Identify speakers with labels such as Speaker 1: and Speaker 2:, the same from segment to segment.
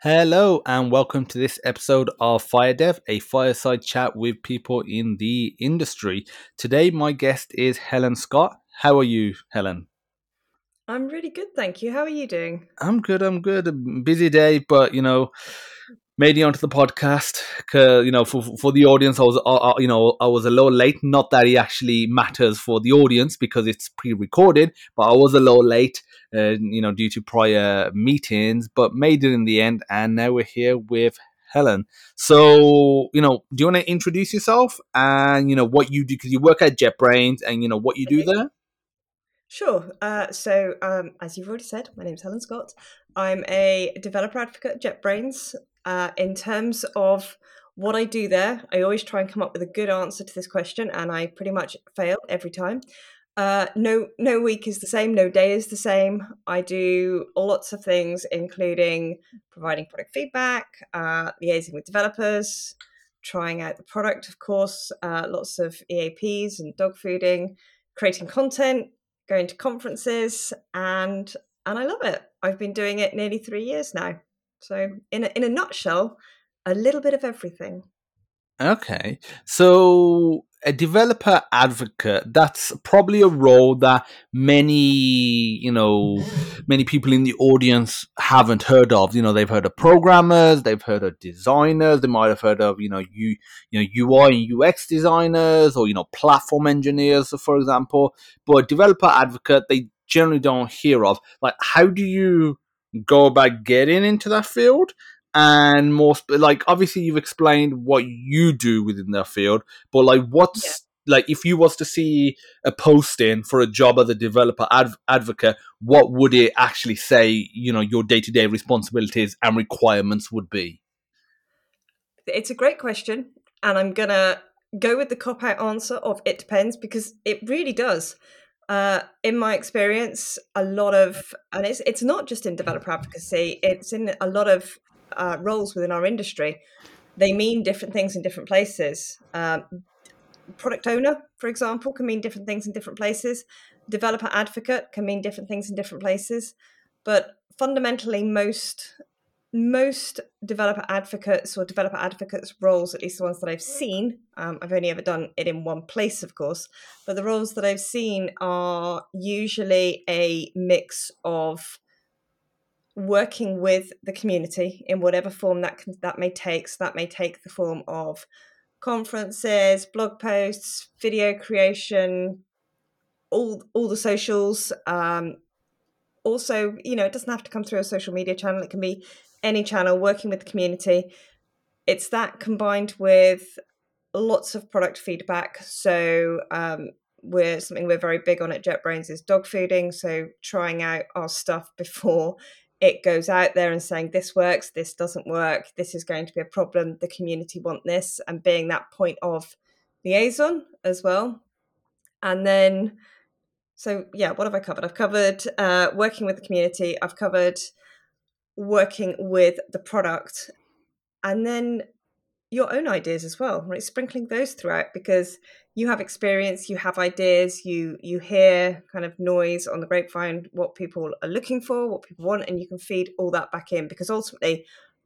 Speaker 1: Hello and welcome to this episode of FireDEV, a fireside chat with people in the industry. Today, my guest is Helen Scott. How are you, Helen?
Speaker 2: I'm really good, thank you. How are you doing?
Speaker 1: I'm good. I'm good. A busy day, but you know, made it onto the podcast. You know, for for the audience, I was, you know, I was a little late. Not that it actually matters for the audience because it's pre-recorded, but I was a little late, uh, you know, due to prior meetings. But made it in the end, and now we're here with Helen. So, you know, do you want to introduce yourself and you know what you do because you work at JetBrains and you know what you do there?
Speaker 2: Sure. Uh, so, um, as you've already said, my name is Helen Scott. I'm a developer advocate at JetBrains. Uh, in terms of what I do there, I always try and come up with a good answer to this question, and I pretty much fail every time. Uh, no, no week is the same. No day is the same. I do lots of things, including providing product feedback, uh, liaising with developers, trying out the product, of course, uh, lots of EAPs and dog fooding, creating content, going to conferences, and and I love it. I've been doing it nearly three years now. So, in a, in a nutshell, a little bit of everything.
Speaker 1: Okay. So a developer advocate, that's probably a role that many, you know, many people in the audience haven't heard of. You know, they've heard of programmers, they've heard of designers, they might have heard of, you know, you you know, UI and UX designers or, you know, platform engineers, for example. But developer advocate, they generally don't hear of. Like, how do you go about getting into that field and more sp- like obviously you've explained what you do within that field but like what's yeah. like if you was to see a posting for a job as a developer adv- advocate what would it actually say you know your day-to-day responsibilities and requirements would be
Speaker 2: it's a great question and i'm gonna go with the cop out answer of it depends because it really does uh, in my experience, a lot of, and it's it's not just in developer advocacy; it's in a lot of uh, roles within our industry. They mean different things in different places. Um, product owner, for example, can mean different things in different places. Developer advocate can mean different things in different places. But fundamentally, most most developer advocates or developer advocates roles, at least the ones that I've seen, um, I've only ever done it in one place, of course, but the roles that I've seen are usually a mix of working with the community in whatever form that can, that may take. So that may take the form of conferences, blog posts, video creation, all all the socials. Um, also, you know, it doesn't have to come through a social media channel. It can be any channel, working with the community. It's that combined with lots of product feedback. So um, we're something we're very big on at JetBrains is dog fooding. So trying out our stuff before it goes out there and saying this works, this doesn't work, this is going to be a problem. The community want this, and being that point of liaison as well. And then, so yeah, what have I covered? I've covered uh, working with the community. I've covered working with the product and then your own ideas as well right? Sprinkling those throughout because you have experience you have ideas you you hear kind of noise on the grapevine what people are looking for what people want and you can feed all that back in because ultimately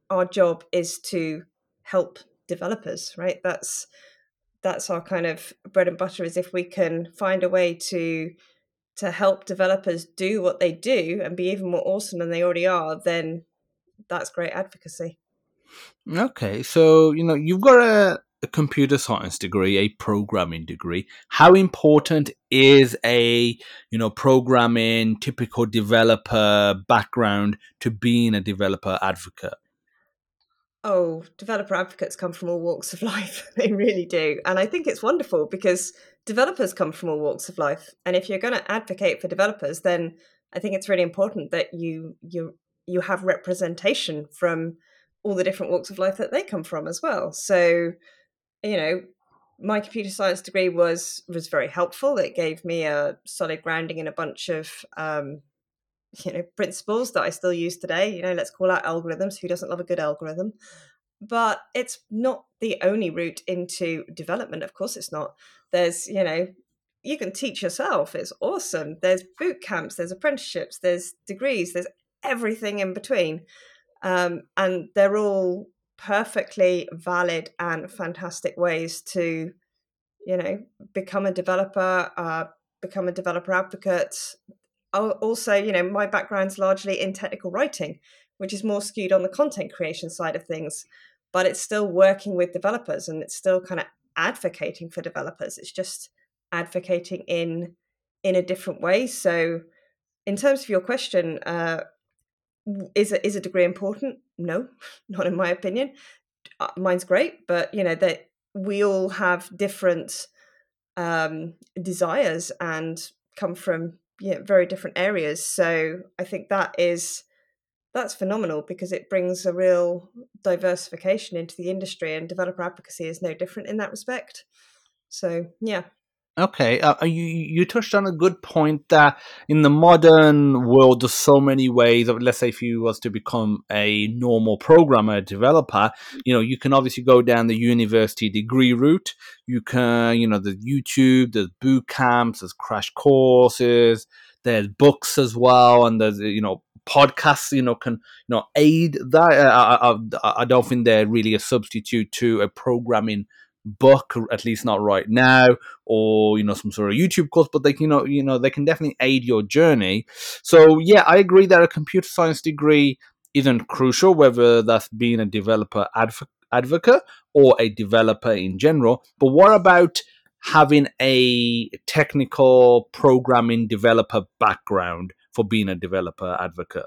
Speaker 2: our job is to help developers right? That's that's our kind of bread and butter is if we can find a way to to help developers do what they do and be even more awesome than they already are, then that's great advocacy.
Speaker 1: Okay, so you know you've got a, a computer science degree, a programming degree. How important is a you know programming typical developer background to being a developer advocate?
Speaker 2: Oh, developer advocates come from all walks of life. they really do. And I think it's wonderful because developers come from all walks of life. And if you're going to advocate for developers, then I think it's really important that you you you have representation from all the different walks of life that they come from as well. So, you know, my computer science degree was was very helpful. It gave me a solid grounding in a bunch of um, you know principles that I still use today. You know, let's call out algorithms. Who doesn't love a good algorithm? But it's not the only route into development. Of course, it's not. There's you know you can teach yourself. It's awesome. There's boot camps. There's apprenticeships. There's degrees. There's everything in between. Um, and they're all perfectly valid and fantastic ways to, you know, become a developer, uh, become a developer advocate. Also, you know, my background's largely in technical writing, which is more skewed on the content creation side of things, but it's still working with developers and it's still kind of advocating for developers. It's just advocating in in a different way. So, in terms of your question, uh, is a, is a degree important? No, not in my opinion. Uh, mine's great, but you know that we all have different um, desires and come from you know, very different areas. So I think that is that's phenomenal because it brings a real diversification into the industry, and developer advocacy is no different in that respect. So yeah,
Speaker 1: Okay, uh, uh, you you touched on a good point that in the modern world, there's so many ways of. Let's say if you was to become a normal programmer, developer, you know, you can obviously go down the university degree route. You can, you know, the YouTube, there's boot camps, there's crash courses, there's books as well, and there's you know podcasts. You know, can you know aid that. I, I, I don't think they're really a substitute to a programming book, at least not right now, or you know some sort of YouTube course. But they can, you know, you know, they can definitely aid your journey. So yeah, I agree that a computer science degree isn't crucial, whether that's being a developer adv- advocate or a developer in general. But what about having a technical programming developer background for being a developer advocate?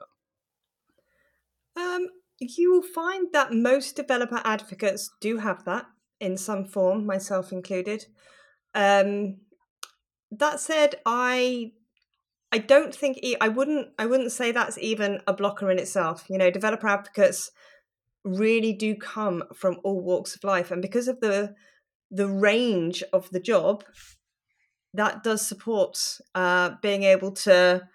Speaker 2: Um, you will find that most developer advocates do have that in some form, myself included. Um, that said, I I don't think I wouldn't I wouldn't say that's even a blocker in itself. You know, developer advocates really do come from all walks of life, and because of the the range of the job, that does support uh, being able to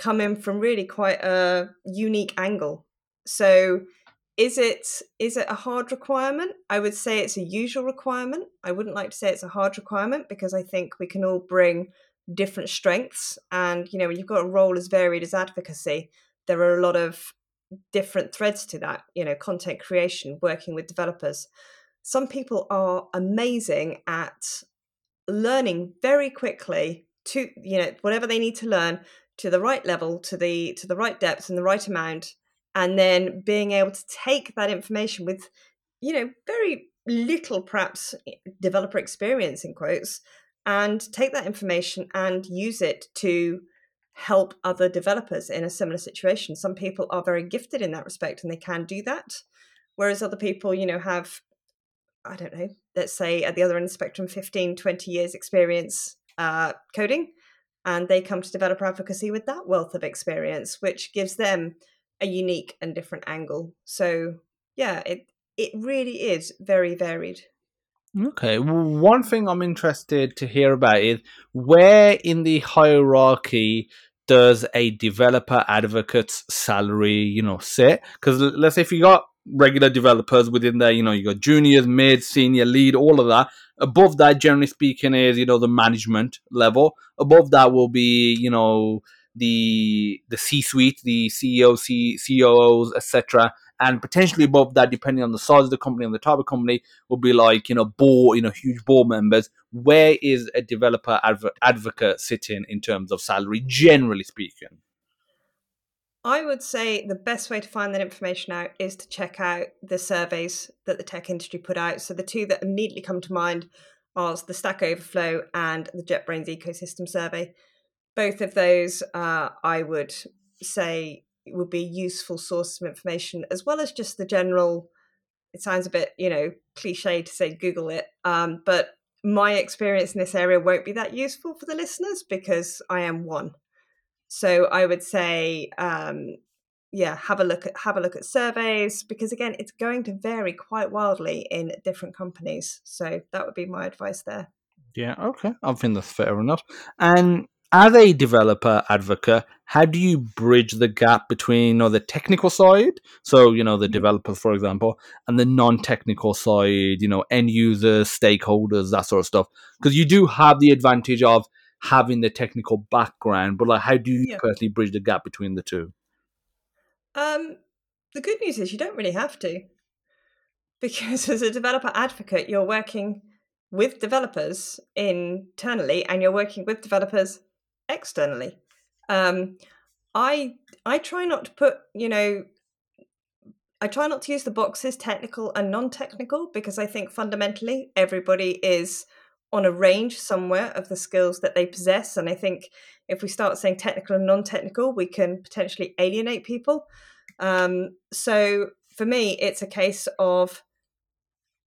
Speaker 2: come in from really quite a unique angle. So is it is it a hard requirement? I would say it's a usual requirement. I wouldn't like to say it's a hard requirement because i think we can all bring different strengths and you know when you've got a role as varied as advocacy there are a lot of different threads to that you know content creation working with developers. Some people are amazing at learning very quickly to you know whatever they need to learn to the right level to the to the right depth and the right amount and then being able to take that information with you know very little perhaps developer experience in quotes and take that information and use it to help other developers in a similar situation. Some people are very gifted in that respect and they can do that whereas other people you know have i don't know let's say at the other end of the spectrum 15 20 years experience uh, coding and they come to developer advocacy with that wealth of experience which gives them a unique and different angle. So yeah, it it really is very varied.
Speaker 1: Okay, one thing I'm interested to hear about is where in the hierarchy does a developer advocate's salary, you know, sit? Because let's say if you got regular developers within there, you know, you got juniors, mid, senior, lead, all of that. Above that, generally speaking, is you know the management level. Above that will be you know the the C-suite, the CEO, C, COOs, etc. And potentially above that, depending on the size of the company and the type of company, will be like you know board, you know, huge board members. Where is a developer adv- advocate sitting in terms of salary, generally speaking?
Speaker 2: I would say the best way to find that information out is to check out the surveys that the tech industry put out. So the two that immediately come to mind are the Stack Overflow and the JetBrains Ecosystem Survey both of those uh, I would say would be useful sources of information, as well as just the general. It sounds a bit, you know, cliche to say Google it, um, but my experience in this area won't be that useful for the listeners because I am one. So I would say, um, yeah, have a look at have a look at surveys because again, it's going to vary quite wildly in different companies. So that would be my advice there.
Speaker 1: Yeah, okay, I think that's fair enough. And as a developer advocate, how do you bridge the gap between you know, the technical side, so you know the mm-hmm. developers, for example, and the non-technical side, you know, end users, stakeholders, that sort of stuff? Because you do have the advantage of having the technical background, but like, how do you yeah. personally bridge the gap between the two?
Speaker 2: Um, the good news is you don't really have to. Because as a developer advocate, you're working with developers internally and you're working with developers externally. Um, I I try not to put, you know, I try not to use the boxes technical and non-technical because I think fundamentally everybody is on a range somewhere of the skills that they possess. And I think if we start saying technical and non-technical, we can potentially alienate people. Um, so for me, it's a case of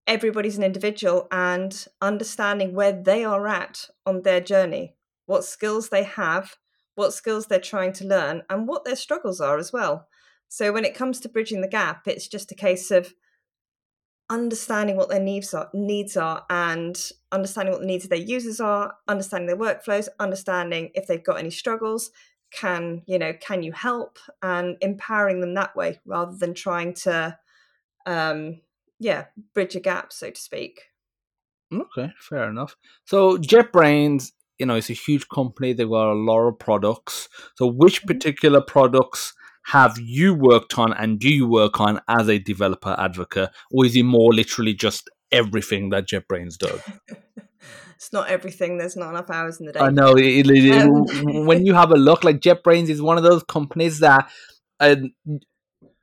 Speaker 2: everybody's an individual and understanding where they are at on their journey, what skills they have, what skills they're trying to learn, and what their struggles are as well. So when it comes to bridging the gap, it's just a case of understanding what their needs are, needs are and understanding what the needs of their users are, understanding their workflows, understanding if they've got any struggles, can you know can you help? And empowering them that way rather than trying to um yeah bridge a gap so to speak.
Speaker 1: Okay fair enough. So jetbrains you know it's a huge company. They've got a lot of products. So which mm-hmm. particular products have you worked on and do you work on as a developer advocate or is it more literally just everything that jetbrains does
Speaker 2: it's not everything. There's not enough hours in the day.
Speaker 1: I know. It, it, um, when you have a look, like JetBrains is one of those companies that uh,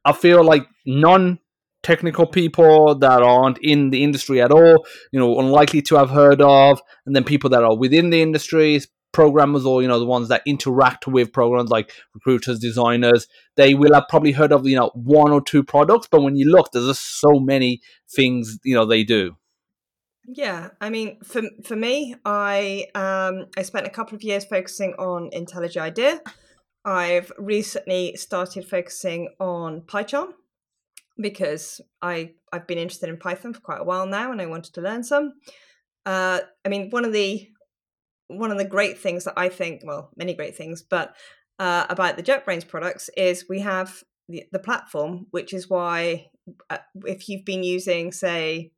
Speaker 1: I feel like non technical people that aren't in the industry at all, you know, unlikely to have heard of, and then people that are within the industries, programmers or you know the ones that interact with programs like recruiters designers they will have probably heard of you know one or two products but when you look there's just so many things you know they do
Speaker 2: yeah, I mean, for for me, I um, I spent a couple of years focusing on IntelliJ IDEA. I've recently started focusing on PyCharm because I I've been interested in Python for quite a while now, and I wanted to learn some. Uh, I mean, one of the one of the great things that I think, well, many great things, but uh, about the JetBrains products is we have the, the platform, which is why uh, if you've been using, say,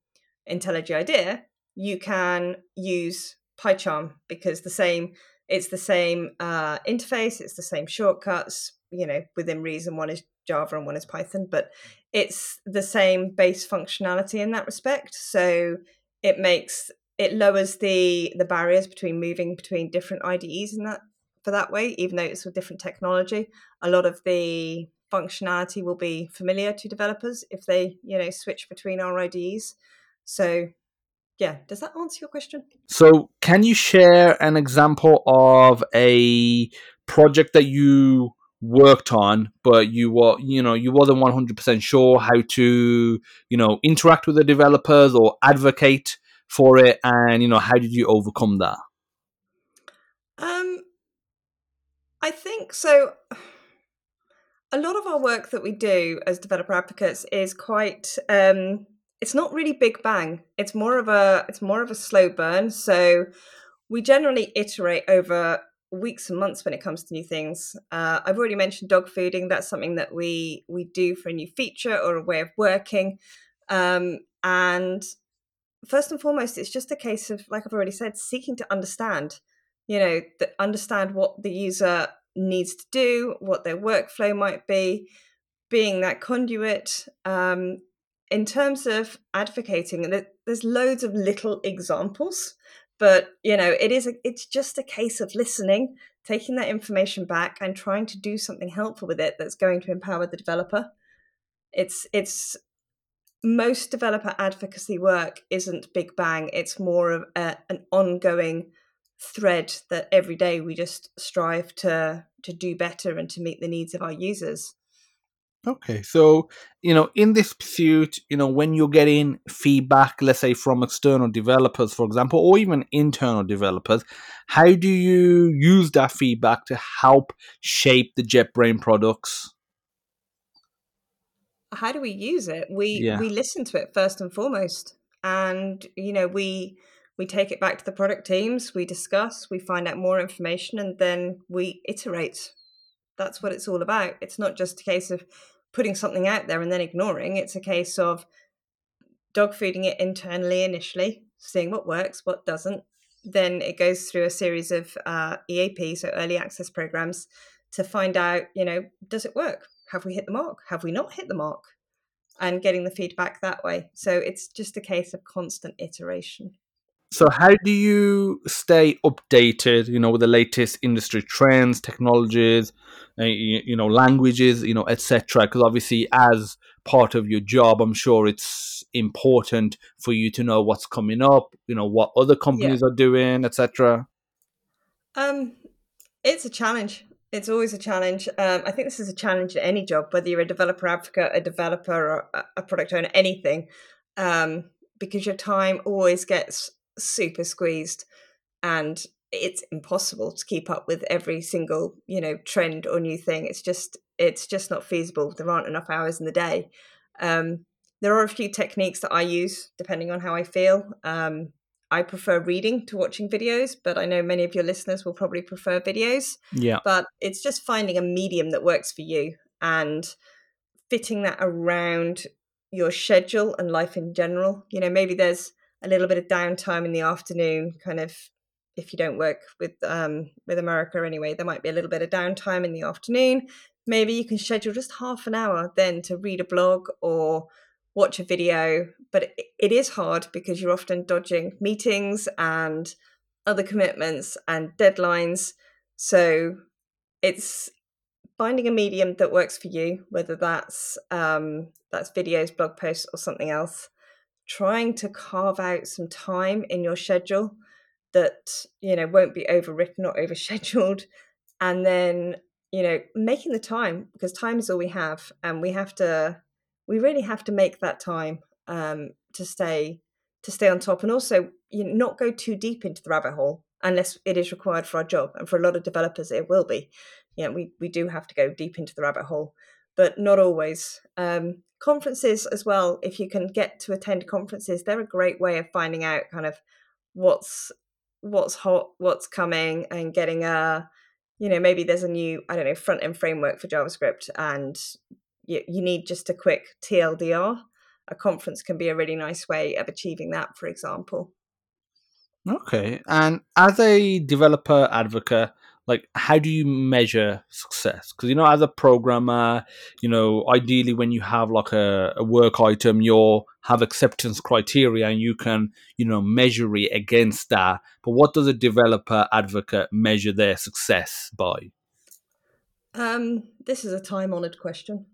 Speaker 2: IntelliJ IDEA, you can use PyCharm because the same it's the same uh, interface, it's the same shortcuts. You know, within reason, one is Java and one is Python, but it's the same base functionality in that respect. So it makes it lowers the the barriers between moving between different IDEs in that for that way, even though it's with different technology. A lot of the functionality will be familiar to developers if they, you know, switch between our IDEs. So, yeah, does that answer your question?
Speaker 1: So, can you share an example of a project that you worked on but you were you know you wasn't 100% sure how to you know interact with the developers or advocate for it and you know how did you overcome that
Speaker 2: um i think so a lot of our work that we do as developer advocates is quite um it's not really big bang. It's more of a it's more of a slow burn. So we generally iterate over weeks and months when it comes to new things. Uh, I've already mentioned dog fooding. That's something that we we do for a new feature or a way of working. Um, and first and foremost, it's just a case of, like I've already said, seeking to understand. You know, the, understand what the user needs to do, what their workflow might be, being that conduit, um, in terms of advocating, there's loads of little examples, but you know, it is a, it's just a case of listening, taking that information back, and trying to do something helpful with it that's going to empower the developer. It's it's most developer advocacy work isn't big bang. It's more of a, an ongoing thread that every day we just strive to to do better and to meet the needs of our users.
Speaker 1: Okay, so you know, in this pursuit, you know, when you're getting feedback, let's say from external developers, for example, or even internal developers, how do you use that feedback to help shape the JetBrain products?
Speaker 2: How do we use it? We yeah. we listen to it first and foremost, and you know, we we take it back to the product teams, we discuss, we find out more information, and then we iterate. That's what it's all about. It's not just a case of putting something out there and then ignoring. It's a case of dog fooding it internally initially, seeing what works, what doesn't. Then it goes through a series of uh, EAP, so early access programs, to find out, you know, does it work? Have we hit the mark? Have we not hit the mark? And getting the feedback that way. So it's just a case of constant iteration.
Speaker 1: So how do you stay updated you know with the latest industry trends technologies uh, you, you, know languages you know etc because obviously as part of your job i'm sure it's important for you to know what's coming up you know what other companies yeah. are doing etc
Speaker 2: um it's a challenge it's always a challenge um, i think this is a challenge in any job whether you're a developer advocate a developer or a product owner anything um, because your time always gets super squeezed and it's impossible to keep up with every single you know trend or new thing. It's just it's just not feasible. There aren't enough hours in the day. Um, there are a few techniques that i use depending on how i feel. Um, i prefer reading to watching videos but i know many of your listeners will probably prefer videos.
Speaker 1: Yeah.
Speaker 2: But it's just finding a medium that works for you and fitting that around your schedule and life in general. You know maybe there's a little bit of downtime in the afternoon, kind of if you don't work with um, with America anyway, there might be a little bit of downtime in the afternoon. Maybe you can schedule just half an hour then to read a blog or watch a video. But it, is hard because you're often dodging meetings and other commitments and deadlines. So it's finding a medium that works for you, whether that's um, that's videos, blog posts, or something else, trying to carve out some time in your schedule that you know won't be overwritten or overscheduled and then you know making the time because time is all we have and we have to we really have to make that time um, to stay to stay on top and also you know, not go too deep into the rabbit hole unless it is required for our job and for a lot of developers it will be. You know we, we do have to go deep into the rabbit hole but not always. Um, conferences as well if you can get to attend conferences they're a great way of finding out kind of what's what's hot what's coming and getting a you know maybe there's a new i don't know front end framework for javascript and you, you need just a quick tldr a conference can be a really nice way of achieving that for example.
Speaker 1: Okay and as a developer advocate like how do you measure success? Because you know as a programmer you know ideally when you have like a, a, work item you'll have acceptance criteria and you can you know measure it against that. But what does a developer advocate measure their success by?
Speaker 2: Um, this is a time honored question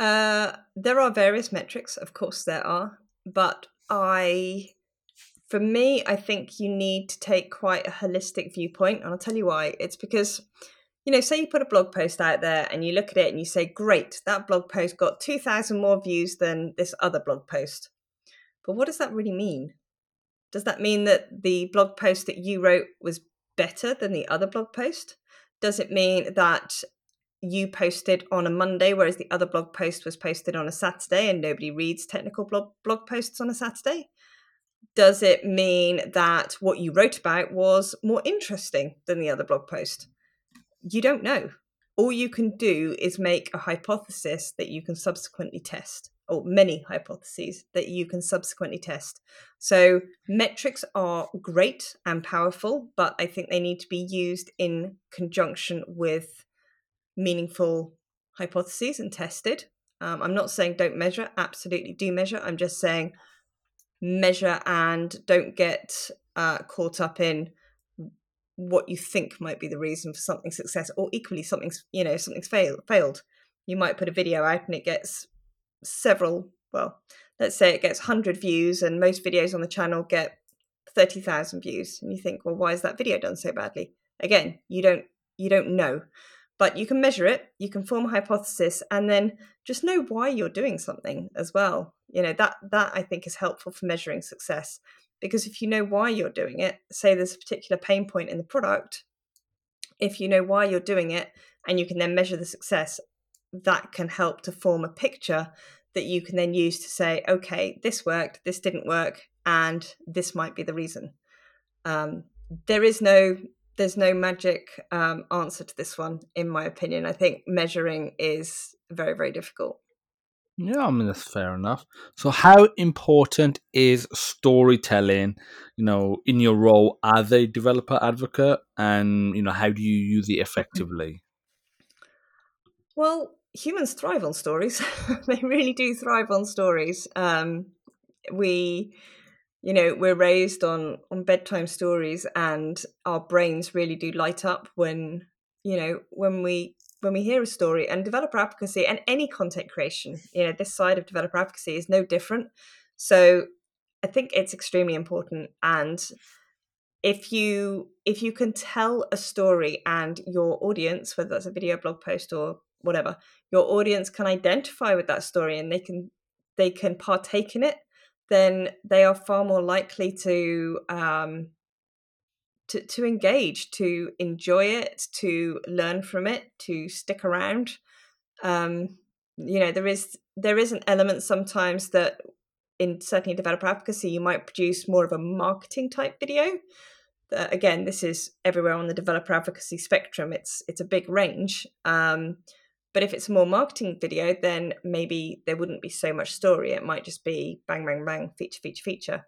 Speaker 2: uh, there are various metrics of course there are but i for me, I think you need to take quite a holistic viewpoint. And I'll tell you why. It's because, you know, say you put a blog post out there and you look at it and you say, great, that blog post got 2,000 more views than this other blog post. But what does that really mean? Does that mean that the blog post that you wrote was better than the other blog post? Does it mean that you posted on a Monday, whereas the other blog post was posted on a Saturday and nobody reads technical blog, blog posts on a Saturday? does it mean that what you wrote about was more interesting than the other blog post? You don't know. All you can do is make a hypothesis that you can subsequently test, or many hypotheses that you can subsequently test. So, metrics are great and powerful, but I think they need to be used in conjunction with meaningful hypotheses and tested. Um, I'm not saying don't measure, absolutely do measure. I'm just saying measure and don't get uh, caught up in what you think might be the reason for something success or equally something's you know something's failed failed you might put a video out and it gets several well let's say it gets 100 views and most videos on the channel get 30,000 views and you think well why is that video done so badly again you don't you don't know but you can measure it you can form a hypothesis and then just know why you're doing something as well. You know that that i think is helpful for measuring success because if you know why you're doing it say there's a particular pain point in the product if you know why you're doing it and you can then measure the success that can help to form a picture that you can then use to say okay this worked this didn't work and this might be the reason. Um, there is no there's no magic um, answer to this one, in my opinion. I think measuring is very, very difficult.
Speaker 1: Yeah, I mean that's fair enough. So, how important is storytelling, you know, in your role as a developer advocate, and you know, how do you use it effectively?
Speaker 2: Well, humans thrive on stories. they really do thrive on stories. Um, we, you know, we're raised on on bedtime stories, and our brains really do light up when you know when we when we hear a story. And developer advocacy and any content creation, you know, this side of developer advocacy is no different. So I think it's extremely important and if you if you can tell a story and your audience whether that's a video blog post or whatever your audience can identify with that story and they can they can partake in it then they are far more likely to um to, to engage to enjoy it to learn from it to stick around um you know there is there is an element sometimes that in certainly developer advocacy, you might produce more of a marketing type video. Uh, again, this is everywhere on the developer advocacy spectrum. It's it's a big range. Um, but if it's a more marketing video, then maybe there wouldn't be so much story. It might just be bang, bang, bang, feature, feature, feature.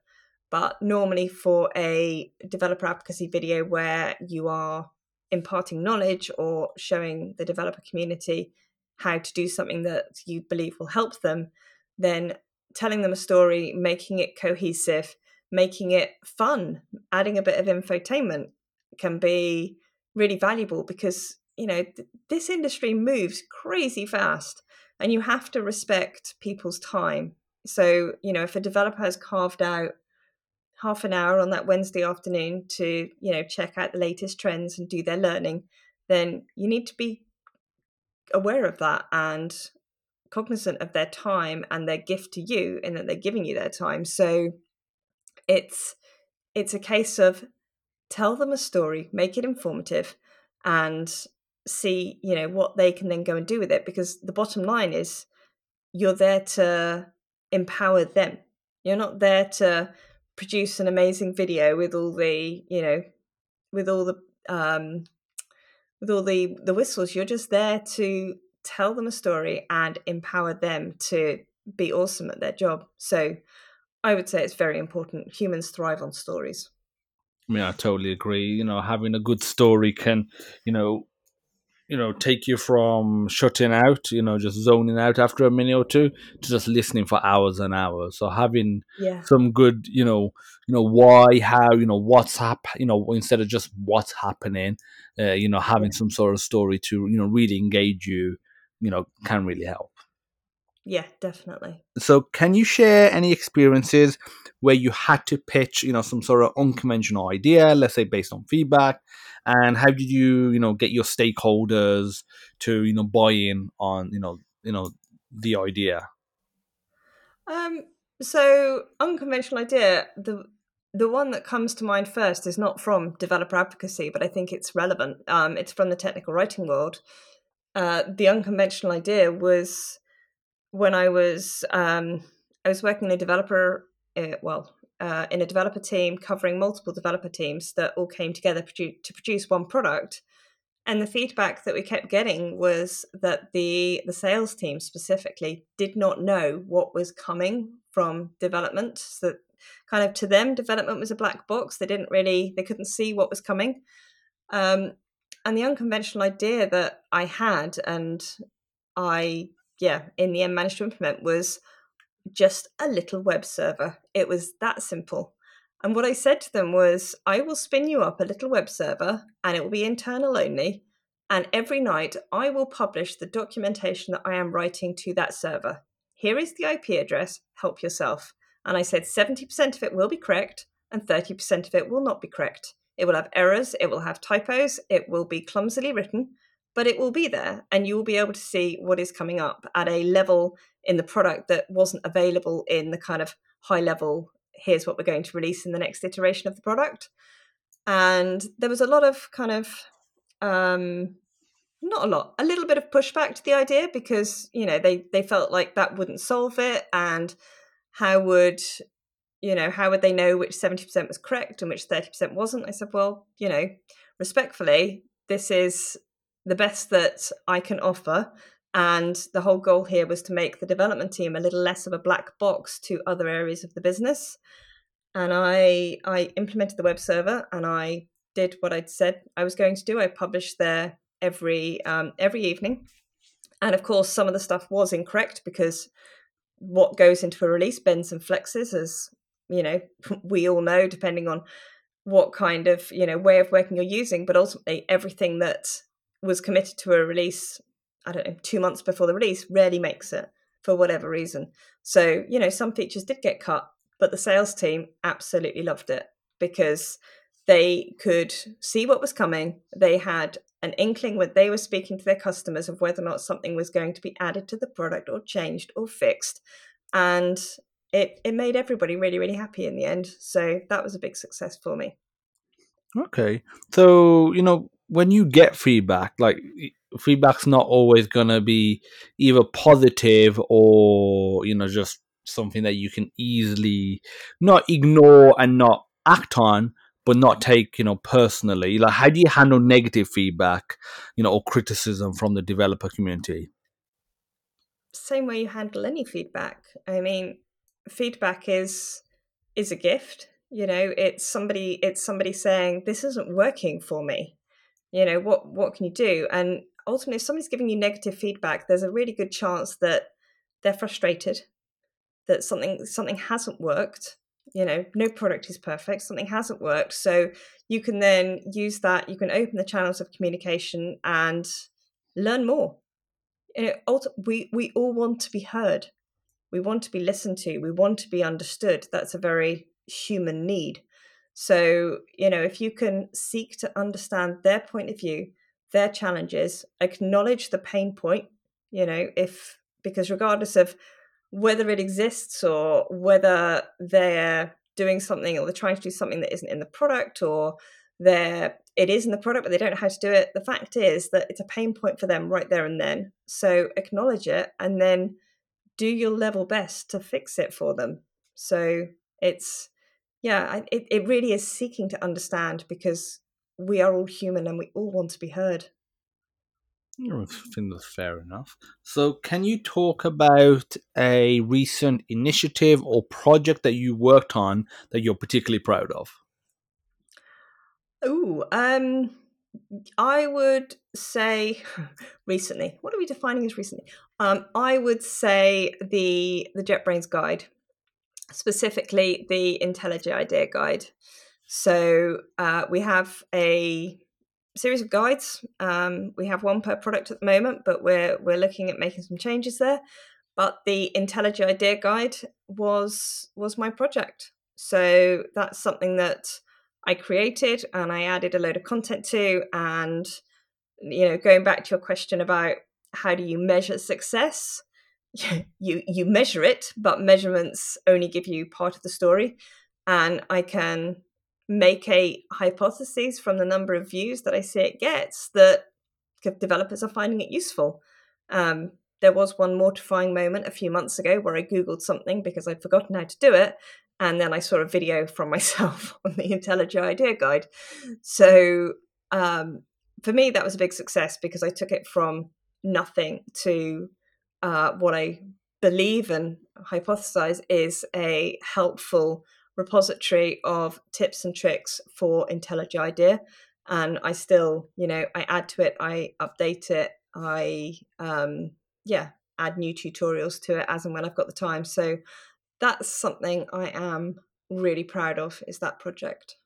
Speaker 2: But normally for a developer advocacy video where you are imparting knowledge or showing the developer community how to do something that you believe will help them, then telling them a story, making it cohesive, making it fun, adding a bit of infotainment can be really valuable because you know th- this industry moves crazy fast and you have to respect people's time. So you know if a developer has carved out half an hour on that wednesday afternoon to you know check out the latest trends and do their learning then you need to be aware of that and cognizant of their time and their gift to you and that they're giving you their time. So it's it's a case of tell them a story make it informative and see you know what they can then go and do with it because the bottom line is you're there to empower them you're not there to produce an amazing video with all the you know with all the um with all the the whistles you're just there to tell them a story and empower them to be awesome at their job. So I would say it's very important. Humans thrive on stories.
Speaker 1: I mean, I totally agree. You know, having a good story can, you know, you know, take you from shutting out, you know, just zoning out after a minute or two to just listening for hours and hours. So having
Speaker 2: yeah.
Speaker 1: some good, you know, you know why, how, you know, what's hap, you know, instead of just what's happening, uh, you know, having yeah. some sort of story to, you know, really engage you you know can really help
Speaker 2: yeah definitely
Speaker 1: so can you share any experiences where you had to pitch you know some sort of unconventional idea let's say based on feedback. And how did you you know get your stakeholders to you know buy in on you know you know the idea?
Speaker 2: Um so unconventional idea the the one that comes to mind first is not from developer advocacy but i think it's relevant. Um, it's from the technical writing world. Uh, the unconventional idea was when I was um, I was working in a developer uh, well uh, in a developer team covering multiple developer teams that all came together produ- to produce one product. And the feedback that we kept getting was that the the sales team specifically did not know what was coming from development. So kind of to them, development was a black box. They didn't really they couldn't see what was coming. Um, and the unconventional idea that I had and I, yeah, in the end managed to implement was just a little web server. It was that simple. And what I said to them was, I will spin you up a little web server and it will be internal only. And every night I will publish the documentation that I am writing to that server. Here is the IP address, help yourself. And I said 70% of it will be correct and 30% of it will not be correct. It will have errors, it will have typos, it will be clumsily written, but it will be there and you will be able to see what is coming up at a level in the product that wasn't available in the kind of high level here's what we're going to release in the next iteration of the product and there was a lot of kind of um not a lot a little bit of pushback to the idea because you know they they felt like that wouldn't solve it and how would you know, how would they know which 70% was correct and which 30% wasn't? I said, well, you know, respectfully, this is the best that I can offer. And the whole goal here was to make the development team a little less of a black box to other areas of the business. And I I implemented the web server and I did what I'd said I was going to do. I published there every um, every evening, And of course, some of the stuff was incorrect because what goes into a release bends and flexes, as you know, we all know, depending on what kind of you know way of working you're using. But ultimately, everything that was committed to a release, I don't know, two months before the release, rarely makes it for whatever reason. So you know, some features did get cut, but the sales team absolutely loved it because they could see what was coming. They had an inkling when they were speaking to their customers of whether or not something was going to be added to the product or changed or fixed. And it, it made everybody really, really happy in the end. So that was a big success for me.
Speaker 1: Okay. So, you know, when you get feedback, like feedback's not always going to be either positive or, you know, just something that you can easily not ignore and not act on but not take you know personally. Like how do you handle negative feedback you know or criticism from the developer community?
Speaker 2: Same way you handle any feedback. I mean feedback is is a gift you know? It's somebody it's somebody saying this isn't working for me you know what what can you do? And ultimately if somebody's giving you negative feedback there's a really good chance that they're frustrated that something something hasn't worked you know no product is perfect something hasn't worked. So you can then use that you can open the channels of communication and learn more. You know, we we all want to be heard. We want to be listened to. We want to be understood. That's a very human need so you know if you can seek to understand their point of view their challenges acknowledge the pain point you know if because regardless of whether it exists or whether they're doing something or they're trying to do something that isn't in the product or they're it is in the product but they don't know how to do it the fact is that it's a pain point for them right there and then. So acknowledge it and then do your level best to fix it for them. So it's yeah it, it really is seeking to understand because we are all human and we all want to be heard
Speaker 1: I think that's fair enough. So, can you talk about a recent initiative or project that you worked on that you're particularly proud of?
Speaker 2: Oh, um, I would say recently. What are we defining as recently? Um, I would say the the JetBrains guide, specifically the IntelliJ IDEA guide. So uh, we have a series of guides. Um, we have one per product at the moment, but we're we're looking at making some changes there. But the IntelliJ IDEA guide was was my project, so that's something that I created and I added a load of content to. And you know, going back to your question about how do you measure success, you you measure it, but measurements only give you part of the story. And I can make a hypothesis from the number of views that I see it gets that developers are finding it useful. Um, there was one mortifying moment a few months ago where I Googled something because I'd forgotten how to do it. And then I saw a video from myself on the IntelliJ IDEA Guide. So um, for me, that was a big success because I took it from nothing to uh, what I believe and hypothesize is a helpful repository of tips and tricks for IntelliJ IDEA. And I still, you know, I add to it, I update it, I, um, yeah, add new tutorials to it as and when I've got the time. So that's something I am really proud of is that project.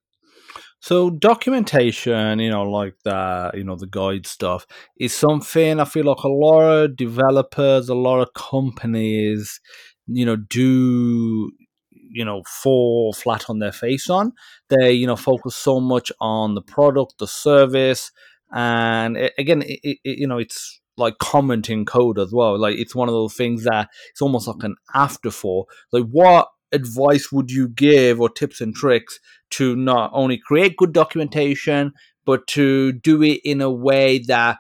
Speaker 1: So documentation, you know, like the you know the guide stuff, is something I feel like a lot of developers, a lot of companies, you know, do you know fall flat on their face on. They you know focus so much on the product, the service, and it, again, it, it, you know it's like commenting code as well. Like it's one of those things that it's almost like an afterthought. Like what advice would you give or tips and tricks to not only create good documentation but to do it in a way that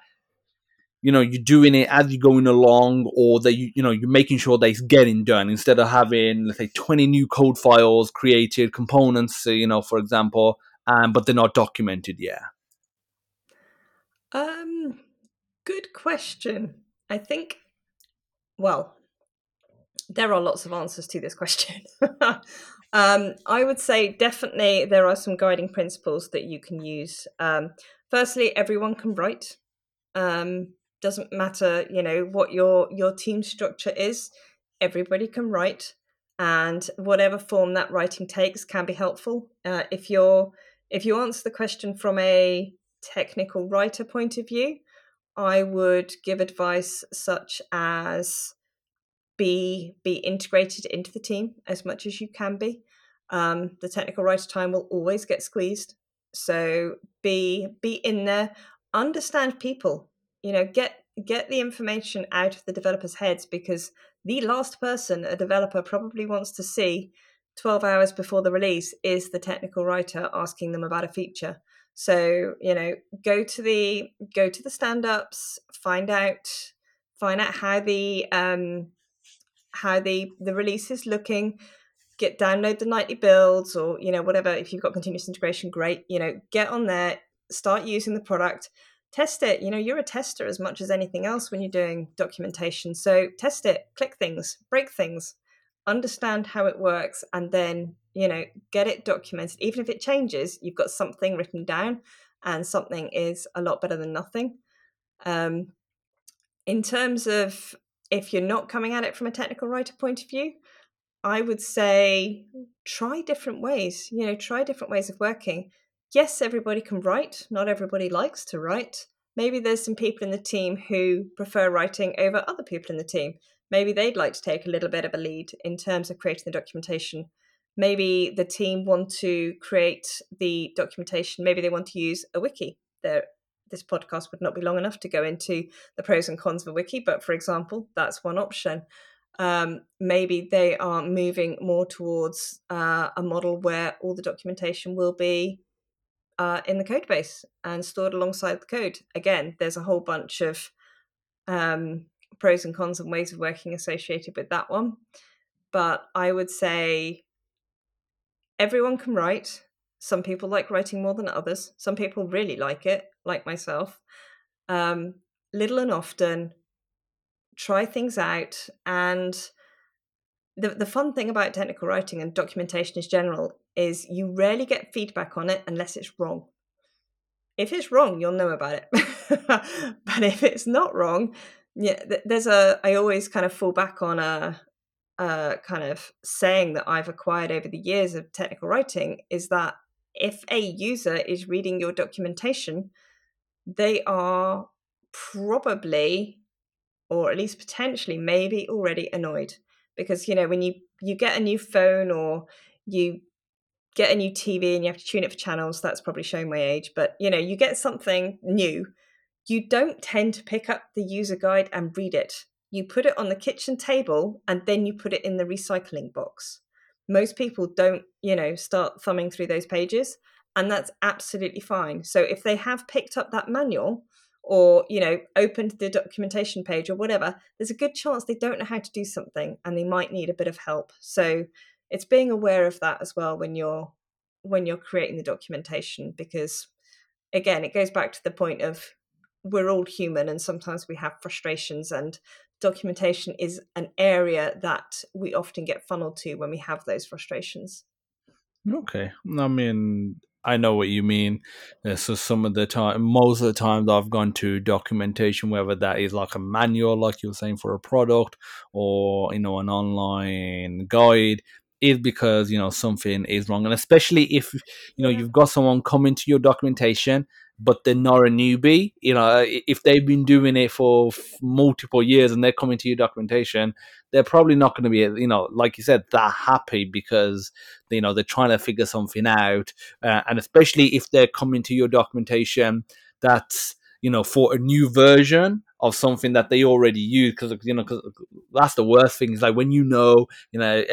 Speaker 1: you know you're doing it as you're going along or that you you know you're making sure that it's getting done. Instead of having let's say 20 new code files created components you know for example um, but they're not documented yet.
Speaker 2: Um good question. I think well there are lots of answers to this question um, i would say definitely there are some guiding principles that you can use. Um, firstly everyone can write. Um, doesn't matter you know what your your team structure is everybody can write. And whatever form that writing takes can be helpful. Uh, if you're if you answer the question from a technical writer point of view i would give advice such as be be integrated into the team as much as you can be. Um, the technical writer time will always get squeezed. So be be in there. Understand people. You know get get the information out of the developers heads because the last person a developer probably wants to see 12 hours before the release is the technical writer asking them about a feature. So you know go to the go to the stand-ups find out find out how the um how the the release is looking. Get download the nightly builds or you know whatever. If you've got continuous integration great. You know get on there start using the product test it. You know you're a tester as much as anything else when you're doing documentation. So test it click things break things understand how it works and then you know get it documented. Even if it changes you've got something written down and something is a lot better than nothing. Um, in terms of if you're not coming at it from a technical writer point of view I would say try different ways, you know, try different ways of working. Yes, everybody can write, not everybody likes to write. Maybe there's some people in the team who prefer writing over other people in the team. Maybe they'd like to take a little bit of a lead in terms of creating the documentation. Maybe the team want to create the documentation, maybe they want to use a wiki. There, this podcast would not be long enough to go into the pros and cons of a wiki, but for example, that's one option um, maybe they are moving more towards uh, a model where all the documentation will be uh, in the code base and stored alongside the code. Again, there's a whole bunch of um, pros and cons and ways of working associated with that one. But I would say everyone can write. Some people like writing more than others. Some people really like it, like myself. Um, little and often, try things out and the, the fun thing about technical writing and documentation in general is you rarely get feedback on it unless it's wrong if it's wrong you'll know about it but if it's not wrong yeah there's a i always kind of fall back on a, a kind of saying that i've acquired over the years of technical writing is that if a user is reading your documentation they are probably or at least potentially maybe already annoyed. Because you know when you you get a new phone or you get a new TV and you have to tune it for channels that's probably showing my age but you know you get something new you don't tend to pick up the user guide and read it. You put it on the kitchen table and then you put it in the recycling box. Most people don't you know start thumbing through those pages and that's absolutely fine. So if they have picked up that manual or you know opened the documentation page or whatever there's a good chance they don't know how to do something and they might need a bit of help. So it's being aware of that as well when you're when you're creating the documentation because again it goes back to the point of we're all human and sometimes we have frustrations and documentation is an area that we often get funneled to when we have those frustrations.
Speaker 1: Okay. I mean I know what you mean. So some of the time, most of the times, I've gone to documentation, whether that is like a manual, like you were saying, for a product, or you know, an online guide, is because you know something is wrong, and especially if you know you've got someone coming to your documentation but they're not a newbie. You know, if they've been doing it for multiple years and they're coming to your documentation, they're probably not going to be, you know, like you said, that happy because you know they're trying to figure something out, uh, and especially if they're coming to your documentation that's you know for a new version of something that they already use because you know cause that's the worst thing is like when you know you know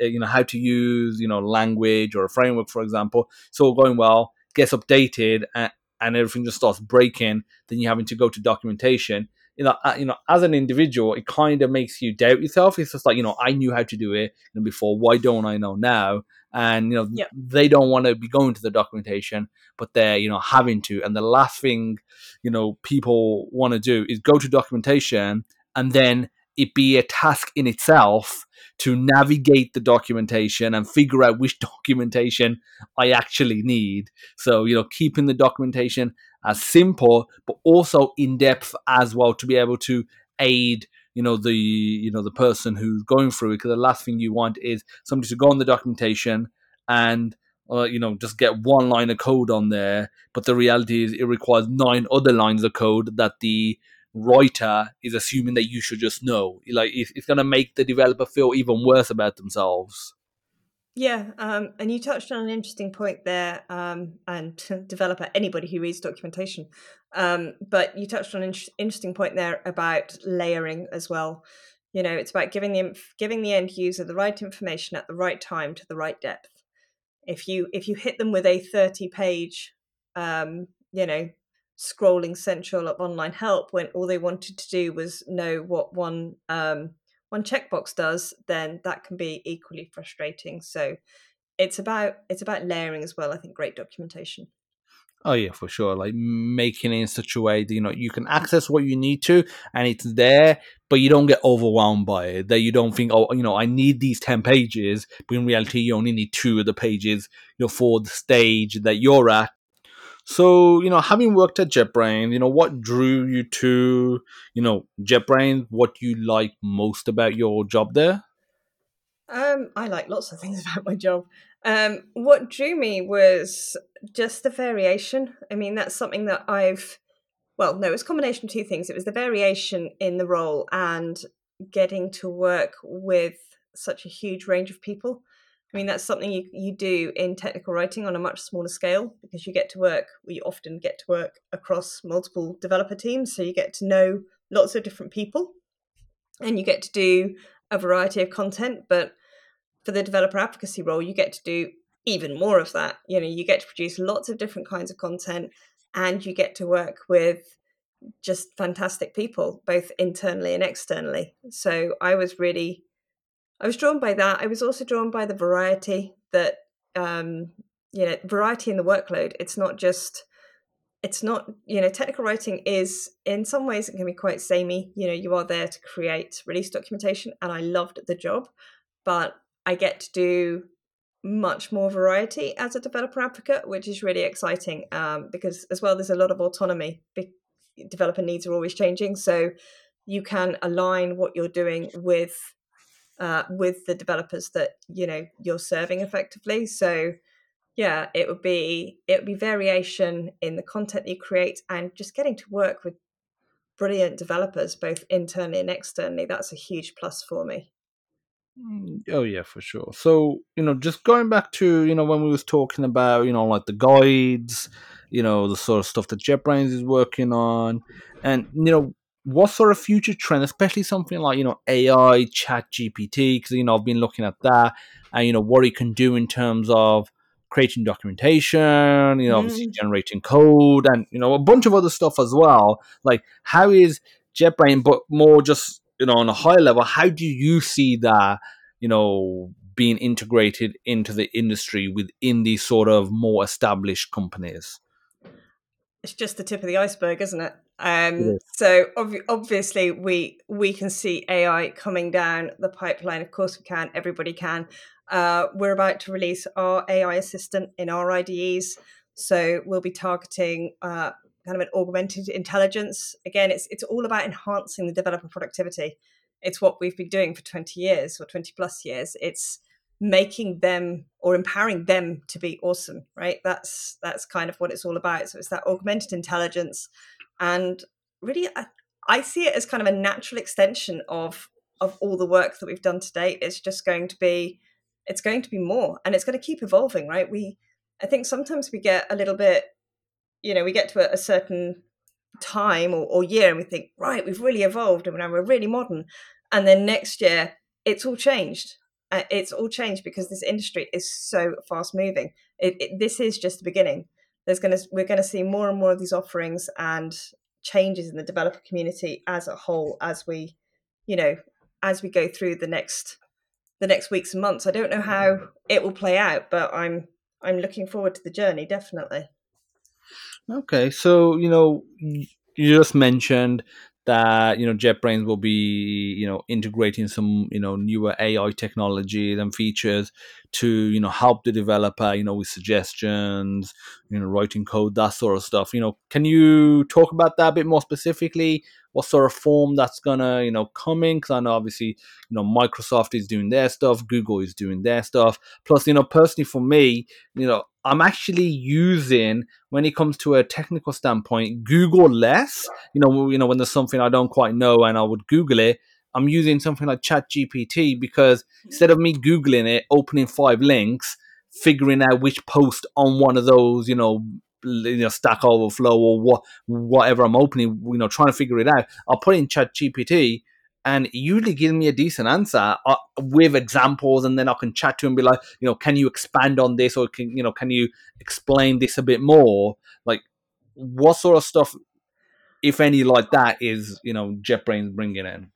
Speaker 1: you know how to use you know language or a framework for example it's all going well gets updated and, and everything just starts breaking, then you're having to go to documentation. You know, uh, you know, as an individual, it kind of makes you doubt yourself. It's just like, you know, I knew how to do it before. Why don't I know now? And you know, yep. they don't want to be going to the documentation, but they're you know having to. And the last thing, you know, people want to do is go to documentation and then it be a task in itself to navigate the documentation and figure out which documentation I actually need. So, you know, keeping the documentation as simple, but also in depth as well to be able to aid you know the you know the person who's going through it because the last thing you want is somebody to go on the documentation and uh, you know just get one line of code on there but the reality is it requires nine other lines of code that the writer is assuming that you should just know. Like it's, it's going to make the developer feel even worse about themselves.
Speaker 2: Yeah, um, and you touched on an interesting point there, um, and developer, anybody who reads documentation. Um, but you touched on an interesting point there about layering as well. You know, it's about giving the giving the end user the right information at the right time to the right depth. If you if you hit them with a thirty page, um, you know, scrolling central of online help when all they wanted to do was know what one um, one checkbox does, then that can be equally frustrating. So it's about it's about layering as well. I think great documentation.
Speaker 1: Oh yeah, for sure. Like making it in such a way that you know you can access what you need to, and it's there, but you don't get overwhelmed by it. That you don't think, oh, you know, I need these ten pages, but in reality, you only need two of the pages, you know, for the stage that you're at, so, you know, having worked at JetBrains, you know, what drew you to, you know, JetBrains? What you like most about your job there?
Speaker 2: Um, I like lots of things about my job. Um, what drew me was just the variation. I mean, that's something that I've, well, no, it's a combination of two things. It was the variation in the role and getting to work with such a huge range of people. I mean, that's something you, you do in technical writing on a much smaller scale because you get to work, we often get to work across multiple developer teams. So you get to know lots of different people and you get to do a variety of content. But for the developer advocacy role, you get to do even more of that. You know, you get to produce lots of different kinds of content and you get to work with just fantastic people, both internally and externally. So I was really I was drawn by that. I was also drawn by the variety that um, you know, variety in the workload. It's not just it's not you know technical writing is in some ways it can be quite samey you know you are there to create release documentation and i loved the job but i get to do much more variety as a developer advocate which is really exciting um, because as well there's a lot of autonomy developer needs are always changing so you can align what you're doing with uh, with the developers that you know you're serving effectively. So yeah, it would be it would be variation in the content you create and just getting to work with brilliant developers both internally and externally. That's a huge plus for me.
Speaker 1: Mm, oh yeah, for sure. So you know, just going back to you know when we was talking about you know like the guides, you know the sort of stuff that JetBrains is working on, and you know what sort of future trend, especially something like you know AI, Chat GPT, because you know I've been looking at that, and you know what it can do in terms of creating documentation, you know, mm. obviously generating code, and you know a bunch of other stuff as well. Like how is JetBrain, but more just you know on a high level, how do you see that you know being integrated into the industry within these sort of more established companies?
Speaker 2: It's just the tip of the iceberg, isn't it? Um, so ob- obviously we we can see AI coming down the pipeline. Of course we can. Everybody can. Uh, we're about to release our AI assistant in our IDEs. So we'll be targeting uh, kind of an augmented intelligence. Again, it's it's all about enhancing the developer productivity. It's what we've been doing for 20 years or 20 plus years. It's making them or empowering them to be awesome, right? That's that's kind of what it's all about. So it's that augmented intelligence. And really I, I see it as kind of a natural extension of of all the work that we've done to date. It's just going to be it's going to be more and it's going to keep evolving right? We i think sometimes we get a little bit you know we get to a, a certain time or, or, year and we think right we've really evolved and now we're really modern. And then next year it's all changed uh, it's all changed because this industry is so fast moving. It, it, this is just the beginning. There's going to we're going to see more and more of these offerings and changes in the developer community as a whole as we you know as we go through the next the next weeks and months. I don't know how it will play out but i'm i'm looking forward to the journey definitely.
Speaker 1: Okay so you know you just mentioned that you know JetBrains will be you know integrating some you know newer AI technologies and features to you know help the developer you know with suggestions, you know writing code that sort of stuff. You know, can you talk about that a bit more specifically? What sort of form that's gonna you know come in? Because I know obviously you know Microsoft is doing their stuff, Google is doing their stuff. Plus, you know, personally for me, you know, I'm actually using when it comes to a technical standpoint, Google less. You know, you know when there's something I don't quite know and I would Google it. I'm using something like ChatGPT because instead of me Googling it, opening five links, figuring out which post on one of those, you know, you know, Stack Overflow or what, whatever I'm opening, you know, trying to figure it out, I'll put in ChatGPT and usually gives me a decent answer uh, with examples and then i can chat to him and be like you know can you expand on this or can you know can you explain this a bit more? Like what sort of stuff if any like that is you know jetbrains bringing in?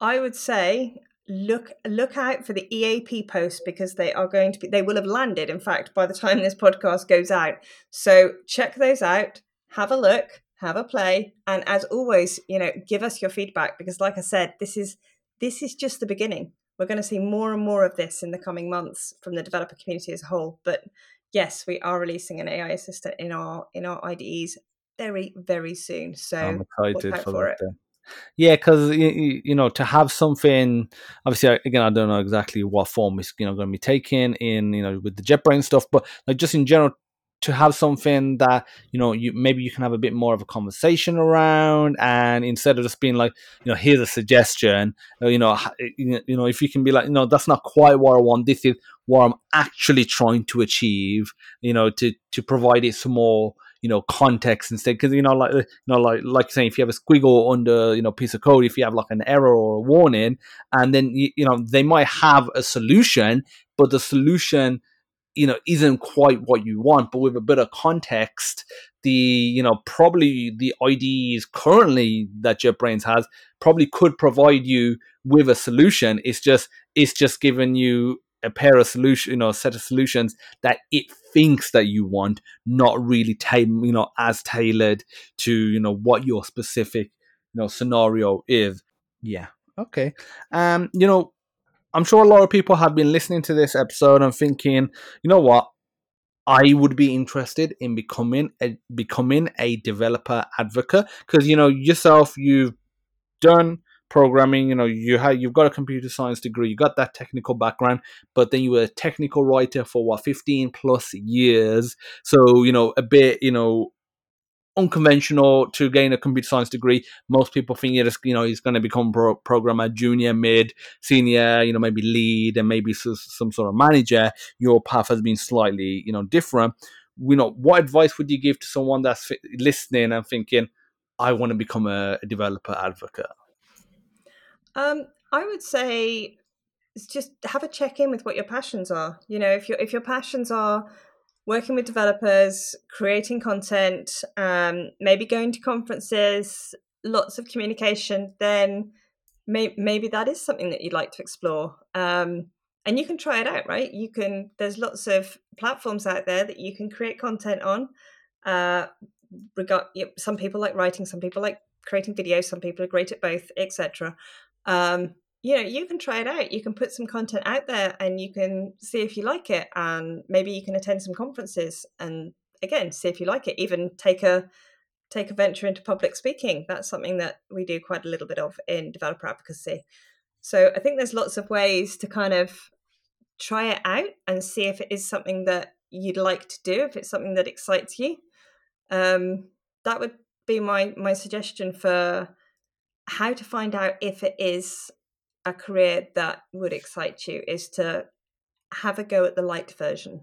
Speaker 2: I would say look look out for the eap posts because they are going to be they will have landed in fact by the time this podcast goes out. So check those out have a look have a play and as always you know give us your feedback because like i said this is this is just the beginning we're going to see more and more of this in the coming months from the developer community as a whole but yes we are releasing an ai assistant in our in our ides very very soon so
Speaker 1: i'm excited for, for it then. Yeah, because you, you know to have something. Obviously, again, I don't know exactly what form it's you know going to be taken in you know with the JetBrain stuff, but like just in general, to have something that you know you maybe you can have a bit more of a conversation around and instead of just being like you know here's a suggestion uh, you know you know if you can be like no that's not quite what i want this is what i'm actually trying to achieve you know to to provide it some more you know context instead because you know like you know like like saying if you have a squiggle under you know piece of code if you have like an error or a warning and then you, you know they might have a solution but the solution you know isn't quite what you want but with a bit of context the you know probably the IDEs currently that JetBrains has probably could provide you with a solution. It's just it's just giving you a pair of solution you know set of solutions that it thinks that you want not really ta- you know as tailored to you know what your specific you know scenario is. Yeah. Okay. Um you know I'm sure a lot of people have been listening to this episode and thinking, you know what? I would be interested in becoming a becoming a developer advocate because you know yourself you've done programming you know you have you've got a computer science degree you got that technical background but then you were a technical writer for what 15 plus years so you know a bit you know unconventional to gain a computer science degree. Most people think you're you know he's going to become pro- programmer, junior, mid, senior, you know maybe lead, and maybe some sort of manager. Your path has been slightly you know different. You know what advice would you give to someone that's listening and thinking, I want to become a, a developer advocate?
Speaker 2: Um, I would say just have a check in with what your passions are. You know, if your if your passions are working with developers, creating content, um, maybe going to conferences, lots of communication, then may- maybe that is something that you'd like to explore. Um, and you can try it out, right? You can. There's lots of platforms out there that you can create content on. Uh, regard, some people like writing, some people like creating videos, some people are great at both, etc. Um, you know you can try it out. You can put some content out there and you can see if you like it and maybe you can attend some conferences and again see if you like it. Even take a take a venture into public speaking. That's something that we do quite a little bit of in developer advocacy. So i think there's lots of ways to kind of try it out and see if it is something that you'd like to do if it's something that excites you. Um, that would be my my suggestion for how to find out if it is a career that would excite you is to have a go at the light version.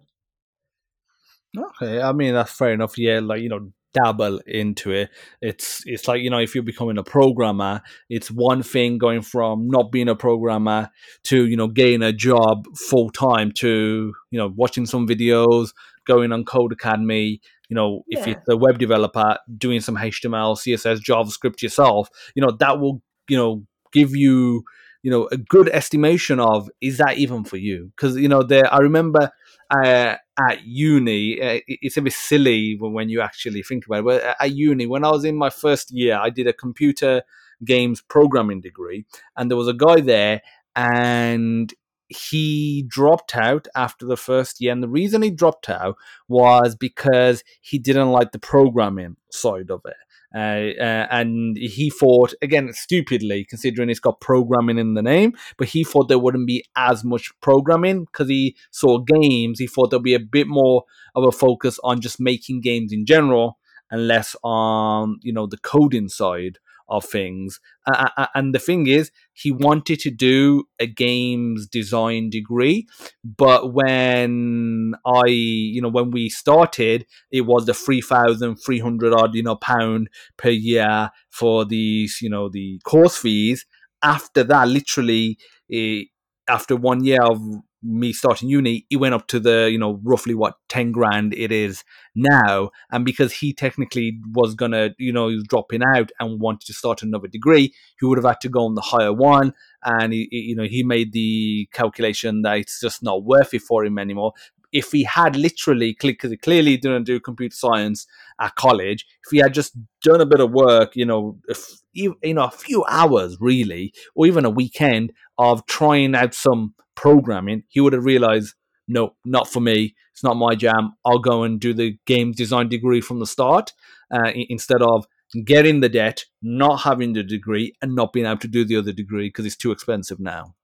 Speaker 1: Okay, I mean that's fair enough. Yeah, like you know, dabble into it. It's it's like you know, if you're becoming a programmer, it's one thing going from not being a programmer to you know getting a job full time to you know watching some videos, going on Codecademy. You know, if yeah. you're a web developer, doing some HTML, CSS, JavaScript yourself, you know that will you know give you you know a good estimation of is that even for you because you know there i remember uh, at uni, uh, it's a bit silly when you actually think about it. But at uni, when I was in my first year, I did a computer games programming degree, and there was a guy there, and he dropped out after the first year. And the reason he dropped out was because he didn't like the programming side of it. Uh, uh, and he thought, again, stupidly, considering it's got programming in the name, but he thought there wouldn't be as much programming because he saw games. He thought there'd be a bit more of a focus on just making games in general and less on, you know, the coding side of things. Uh, and the thing is, he wanted to do a games design degree, but when I, you know, when we started, it was the three thousand three hundred odd, you know, pound per year for these, you know, the course fees. After that, literally, eh, after one year of me starting uni, he went up to the, you know, roughly what, 10 grand it is now. And because he technically was going to, you know, he was dropping out and wanted to start another degree, he would have had to go on the higher one. And, he, you know, he made the calculation that it's just not worth it for him anymore if he had literally clearly didn't do computer science at college if he had just done a bit of work you know if, you know a few hours really or even a weekend of trying out some programming, he would have realized, no, not for me. It's not my jam. I'll go and do the game design degree from the start uh, instead of getting the debt, not having the degree, and not being able to do the other degree because it's too expensive now.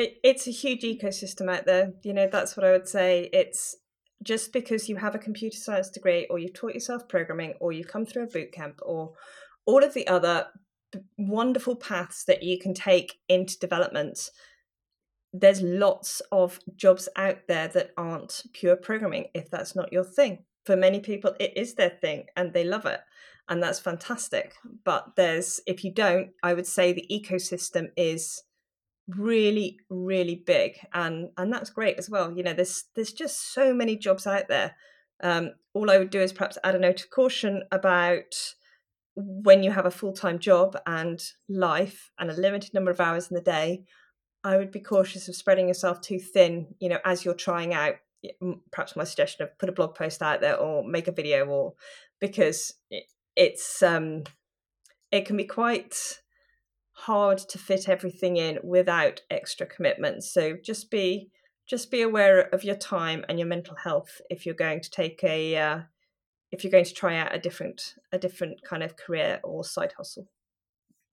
Speaker 2: It, it's a huge ecosystem out there. You know, that's what I would say. It's just because you have a computer science degree or you've taught yourself programming or you've come through a boot camp or all of the other wonderful paths that you can take into development there's lots of jobs out there that aren't pure programming if that's not your thing for many people it is their thing and they love it and that's fantastic but there's if you don't i would say the ecosystem is really really big and and that's great as well you know there's there's just so many jobs out there um, all i would do is perhaps add a note of caution about when you have a full-time job and life and a limited number of hours in the day I would be cautious of spreading yourself too thin, you know, as you're trying out. Perhaps my suggestion of put a blog post out there or make a video, or because it's um, it can be quite hard to fit everything in without extra commitments. So just be just be aware of your time and your mental health if you're going to take a uh, if you're going to try out a different a different kind of career or side hustle.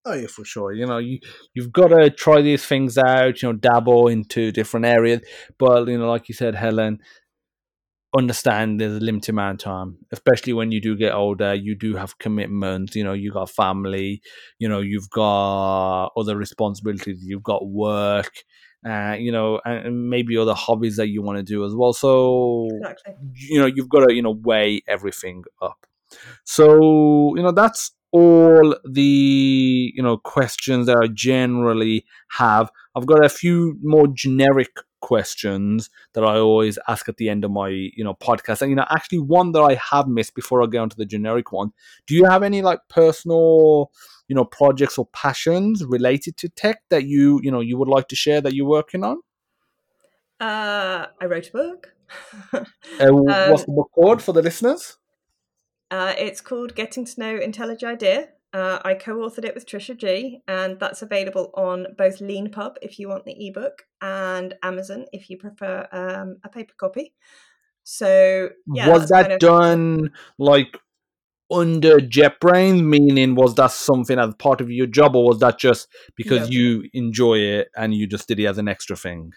Speaker 1: Oh yeah, for sure. You know, you you've got to try these things out. You know, dabble into different areas. But you know, like you said, Helen, understand there's a limited amount of time, especially when you do get older. You do have commitments. You know, you got family. You know, you've got other responsibilities. You've got work. Uh, you know, and maybe other hobbies that you want to do as well. So, exactly. you know, you've got to you know weigh everything up. So, you know, that's all the you know questions that I generally have. I've got a few more generic questions that I always ask at the end of my you know podcast. And you know, actually, one that I have missed before I go on to the generic one. Do you have any like personal you know projects or passions related to tech that you you know you would like to share that you're working on?
Speaker 2: Uh, I wrote a book.
Speaker 1: uh, what's um, the book called for the listeners?
Speaker 2: Uh, it's called Getting to Know IntelliJ IDEA. Uh, I co-authored it with Trisha Gee, and that's available on both Leanpub if you want the ebook, and Amazon if you prefer um, a paper copy. So, yeah,
Speaker 1: was that kind of- done like under JetBrains? Meaning, was that something as part of your job, or was that just because no. you enjoy it and you just did it as an extra thing?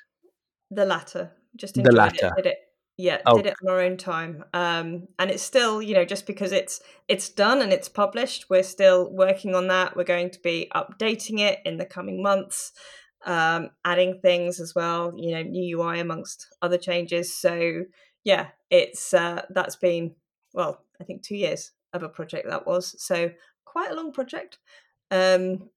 Speaker 2: The latter. Just the latter. It, did it yeah oh. did it on our own time. Um, and it's still you know just because it's it's done and it's published we're still working on that. We're going to be updating it in the coming months um, adding things as well you know new ui amongst other changes. So yeah it's uh, that's been well i think two years of a project that was. So quite a long project. Um,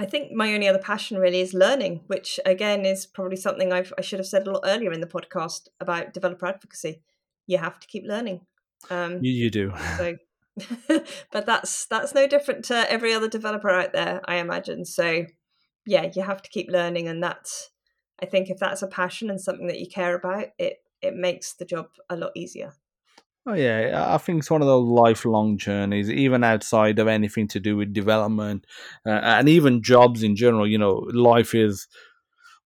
Speaker 2: I think my only other passion really is learning, which again is probably something I've, I should have said a lot earlier in the podcast about developer advocacy. You have to keep learning.
Speaker 1: Um, you, you do.
Speaker 2: So, but that's that's no different to every other developer out there, I imagine. So, yeah, you have to keep learning, and that's I think if that's a passion and something that you care about, it it makes the job a lot easier.
Speaker 1: Oh yeah, I think it's one of those lifelong journeys, even outside of anything to do with development uh, and even jobs in general. You know, life is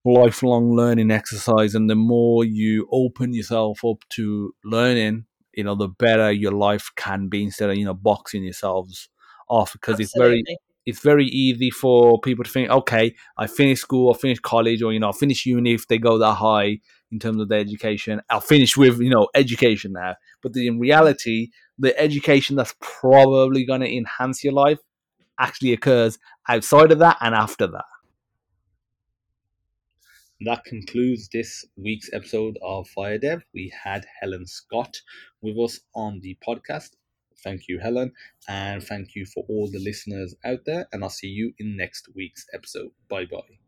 Speaker 1: lifelong learning exercise, and the more you open yourself up to learning, you know, the better your life can be instead of you know boxing yourselves off because it's very it's very easy for people to think, okay, I finished school, I finished college, or you know, I finished uni if they go that high in terms of their education. I'll finish with you know education now, but in reality, the education that's probably going to enhance your life actually occurs outside of that and after that. That concludes this week's episode of FireDEV. We had Helen Scott with us on the podcast. Thank you, Helen, and thank you for all the listeners out there. And I'll see you in next week's episode. Bye bye.